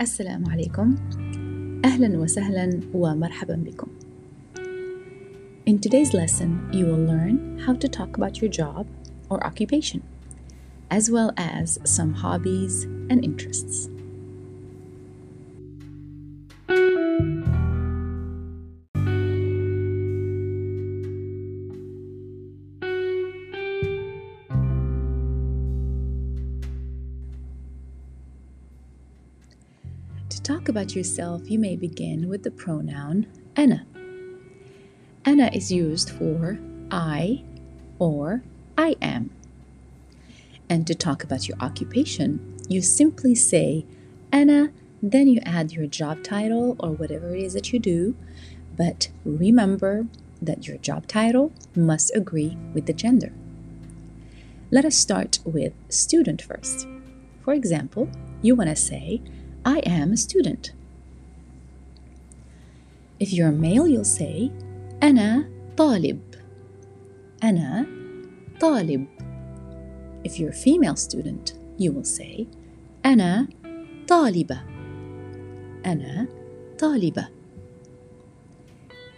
السلام عليكم أهلا وسهلا ومرحبا بكم In today's lesson, you will learn how to talk about your job or occupation, as well as some hobbies and interests. about yourself, you may begin with the pronoun Anna. Anna is used for I or I am. And to talk about your occupation, you simply say Anna, then you add your job title or whatever it is that you do. But remember that your job title must agree with the gender. Let us start with student first. For example, you want to say, I am a student. If you're a male, you'll say, أنا طالب. أنا طالب. If you're a female student, you will say, أنا طالبة. أنا طالبة.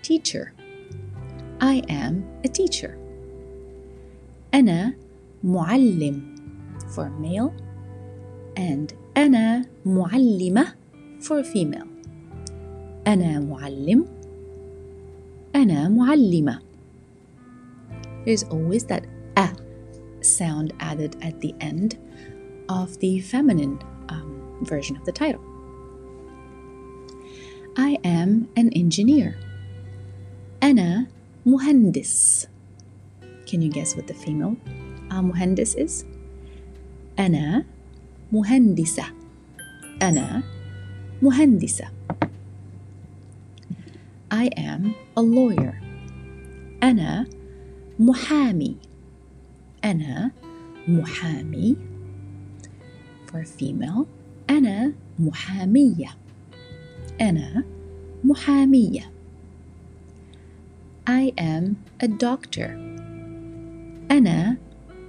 Teacher. I am a teacher. أنا معلم for male and أنا معلمة for female. أنا معلم. أنا معلمة. There's always that a sound added at the end of the feminine um, version of the title. I am an engineer. أنا مهندس. Can you guess what the female uh, مهندس is? أنا مهندسة. أنا مهندسة. I am a lawyer. أنا محامي. أنا محامي. For female, أنا محامية. أنا محامية. I am a doctor. أنا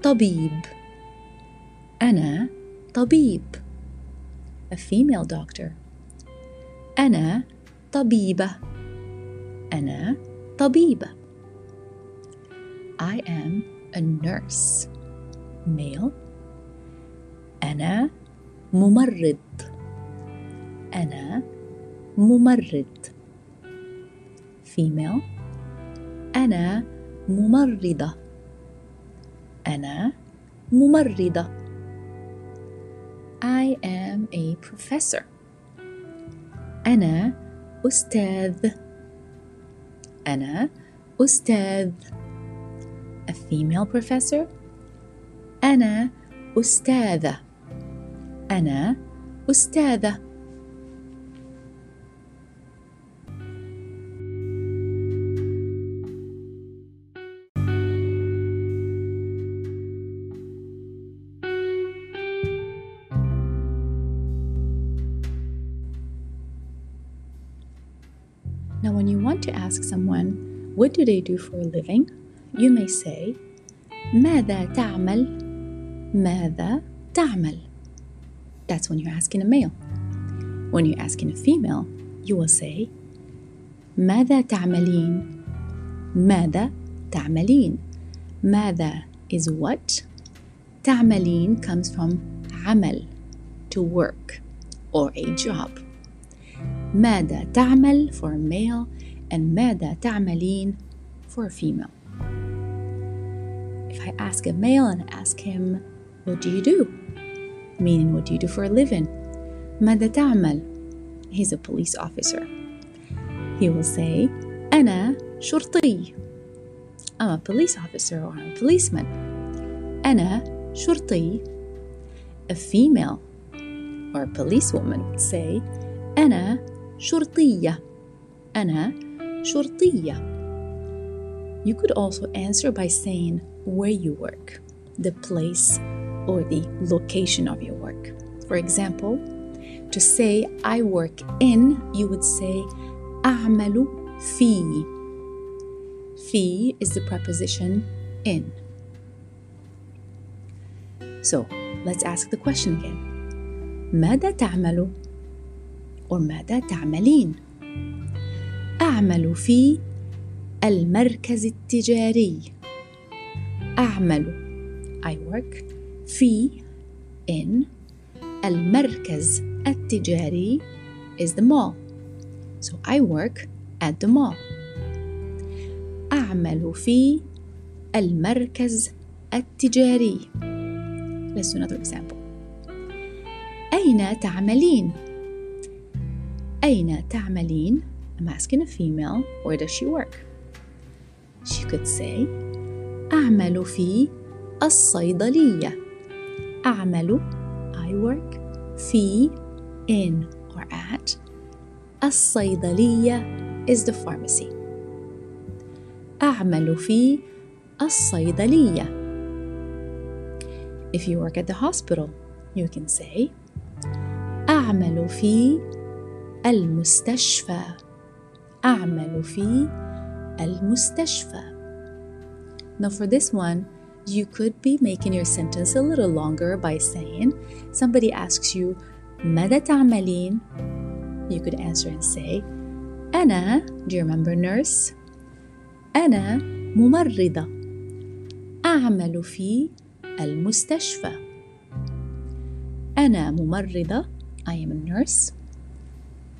طبيب. أنا طبيب. A female doctor. أنا طبيبة. أنا طبيبة. I am a nurse. Male. أنا ممرض. أنا ممرض. Female. أنا ممرضة. أنا ممرضة. I am a professor. أنا أستاذ. أنا أستاذ. A female professor. أنا أستاذة. أنا أستاذة. what do they do for a living? You may say, ماذا تعمل؟ ماذا تعمل? That's when you're asking a male. When you're asking a female, you will say, ماذا تعملين؟ ماذا تعملين؟ ماذا is what? تعملين comes from عمل, to work, or a job. ماذا تعمل for a male and ماذا تعملين for a female. If I ask a male and ask him, What do you do? Meaning, what do you do for a living? ماذا تعمل? He's a police officer. He will say, أنا شرطي. I'm a police officer or I'm a policeman. أنا شرطي. A female or a policewoman would say, أنا شرطية. أنا شرطية. You could also answer by saying where you work, the place or the location of your work. For example, to say I work in, you would say أعمل في. في is the preposition in. So let's ask the question again. ماذا تعمل؟ or ماذا تعملين أعمل في المركز التجاري. أعمل I work في in المركز التجاري is the mall. So I work at the mall. أعمل في المركز التجاري. Let's do another example. أين تعملين؟ أين تعملين? I'm asking a female where does she work? She could say أعمل في الصيدلية أعمل I work في in or at الصيدلية is the pharmacy أعمل في الصيدلية If you work at the hospital, you can say أعمل في المستشفى أعمل في المستشفى Now for this one, you could be making your sentence a little longer by saying somebody asks you ماذا تعملين? You could answer and say أنا do you remember nurse? أنا ممرضة أعمل في المستشفى أنا ممرضة I am a nurse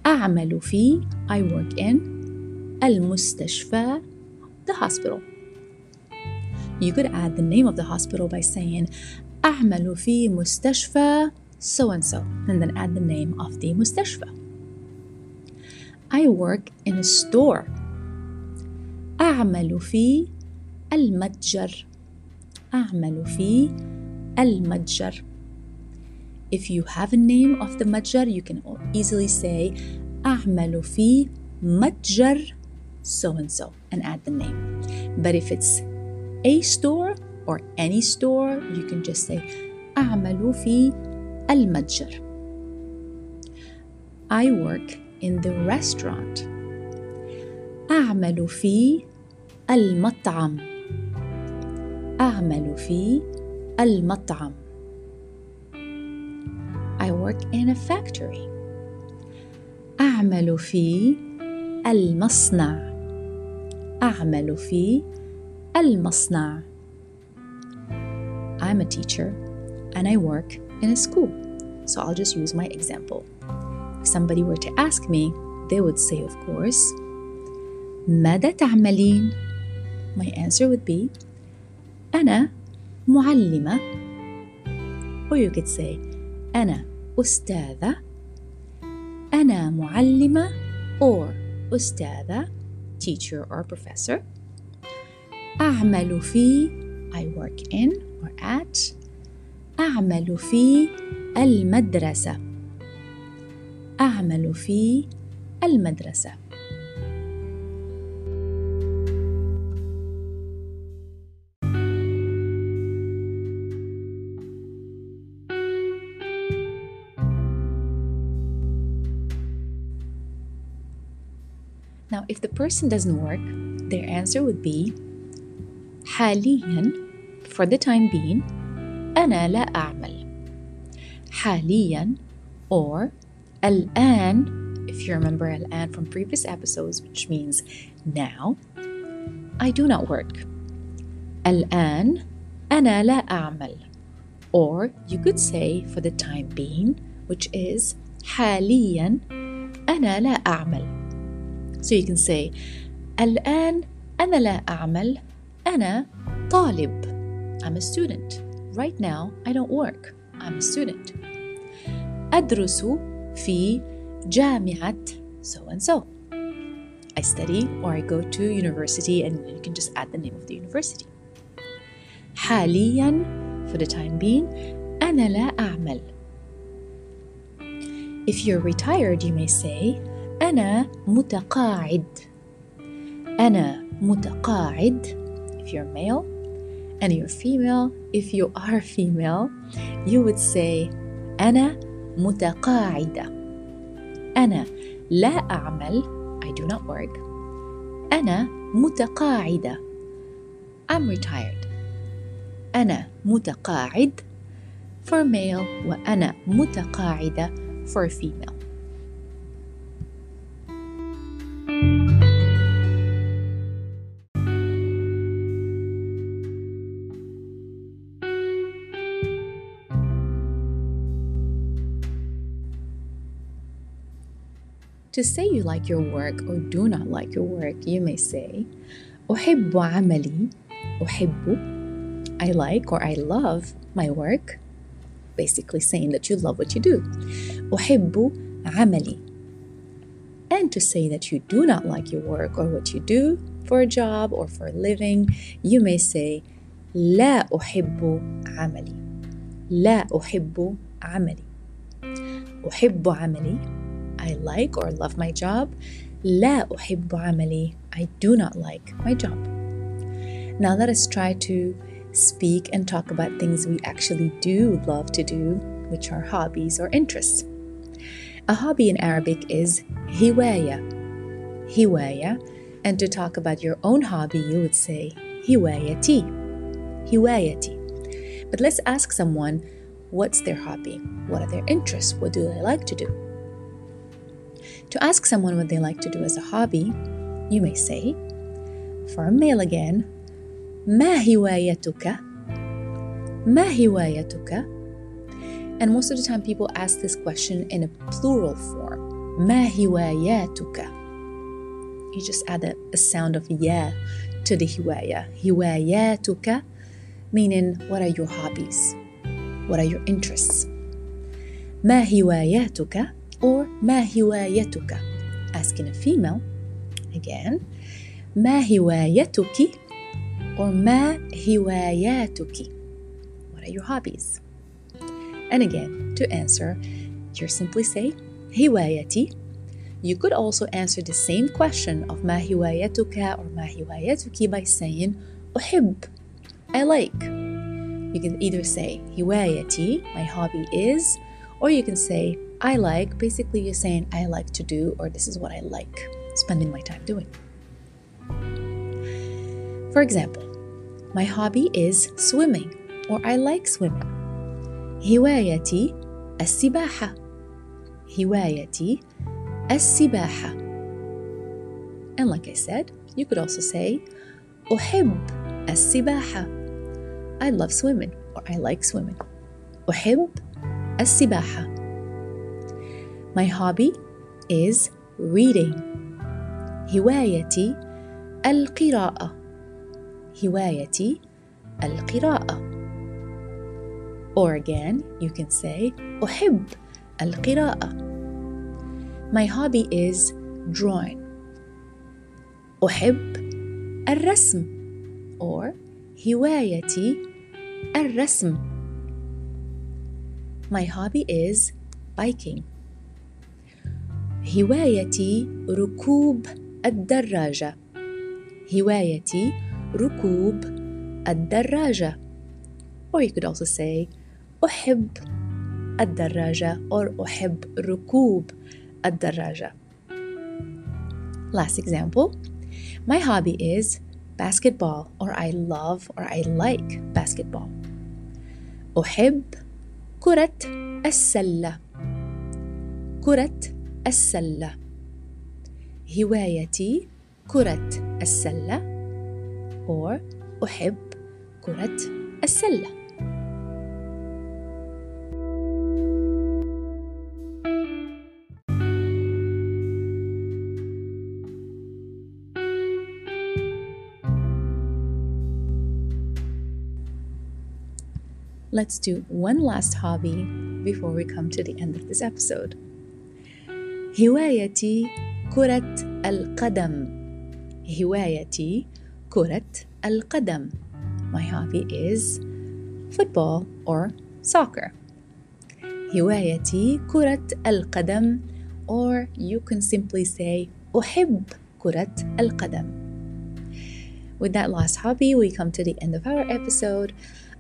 أعمل في I work in المستشفى the hospital You could add the name of the hospital by saying أعمل في مستشفى so and so and then add the name of the مستشفى I work in a store أعمل في المتجر أعمل في المتجر If you have a name of the متجر you can easily say أعمل في متجر so and so and add the name but if it's a store or any store you can just say أعمل في المتجر I work in the restaurant أعمل في المطعم أعمل في المطعم I work in a factory أعمل في المصنع أعمل في المصنع I'm a teacher and I work in a school so I'll just use my example if somebody were to ask me they would say of course ماذا تعملين my answer would be أنا معلمة or you could say أنا أستاذة. أنا معلمة or أستاذة teacher or professor. أعمل في I work in or at أعمل في المدرسة. أعمل في المدرسة. Now, if the person doesn't work, their answer would be حاليا for the time being أنا لا أعمل حاليا or الآن if you remember الآن from previous episodes which means now I do not work الآن أنا لا أعمل or you could say for the time being which is حاليا أنا لا أعمل so you can say الآن أنا لا أعمل أنا طالب I'm a student right now I don't work I'm a student أدرس في جامعة so and so I study or I go to university and you can just add the name of the university حاليا for the time being أنا لا أعمل If you're retired you may say أنا متقاعد أنا متقاعد if you're male and you're female if you are female you would say أنا متقاعدة أنا لا أعمل I do not work أنا متقاعدة I'm retired أنا متقاعد for male وأنا متقاعدة for female To say you like your work or do not like your work, you may say أحب عملي أحب I like or I love my work basically saying that you love what you do أحب عملي and to say that you do not like your work or what you do for a job or for a living you may say لا أحب عملي لا أحب عملي أحب عملي I like or love my job لا أحب عملي I do not like my job Now let us try to speak and talk about things we actually do love to do, which are hobbies or interests. A hobby in Arabic is hiwaya. Hiwaya. And to talk about your own hobby, you would say hiwayati. Hiwayati. But let's ask someone what's their hobby? What are their interests? What do they like to do? To ask someone what they like to do as a hobby, you may say, for a male again, ما هوايتك؟ ما هوايتك? And most of the time people ask this question in a plural form. ما هواياتك? You just add a, a sound of ya to the hiwaya. هواياتك meaning what are your hobbies? What are your interests? ما هواياتك or ما هوايتك? Asking a female again. ما هوايتك or ما هواياتك What are your hobbies? And again, to answer, you simply say هوايتي You could also answer the same question of ما هوايتك or ما هوايتك by saying أحب I like You can either say هوايتي my hobby is or you can say I like basically you're saying I like to do or this is what I like spending my time doing for example, my hobby is swimming or I like swimming. هوايتي السباحة. هوايتي السباحة. And like I said, you could also say أحب السباحة. I love swimming or I like swimming. أحب السباحة. My hobby is reading. هوايتي القراءة. هوايتي القراءة. Or again, you can say أحب القراءة. My hobby is drawing. أحب الرسم or هوايتي الرسم. My hobby is biking. هوايتي ركوب الدراجة. هوايتي ركوب الدراجة. Or you could also say أحب الدراجة or أحب ركوب الدراجة. Last example. My hobby is basketball or I love or I like basketball. أحب كرة السلة. كرة السلة. هوايتي كرة السلة or أحب كرة السلة. Let's do one last hobby before we come to the end of this episode. هوايتي كرة القدم. هوايتي كرة القدم. My hobby is football or soccer. هوايتي كرة القدم or you can simply say أحب كرة القدم. With that last hobby, we come to the end of our episode.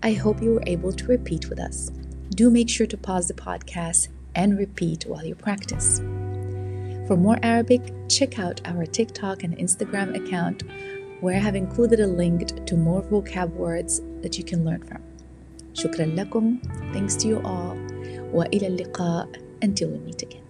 I hope you were able to repeat with us. Do make sure to pause the podcast and repeat while you practice. For more Arabic, check out our TikTok and Instagram account where I have included a link to more vocab words that you can learn from. شكرا لكم. Thanks to you all. وإلى اللقاء until we meet again.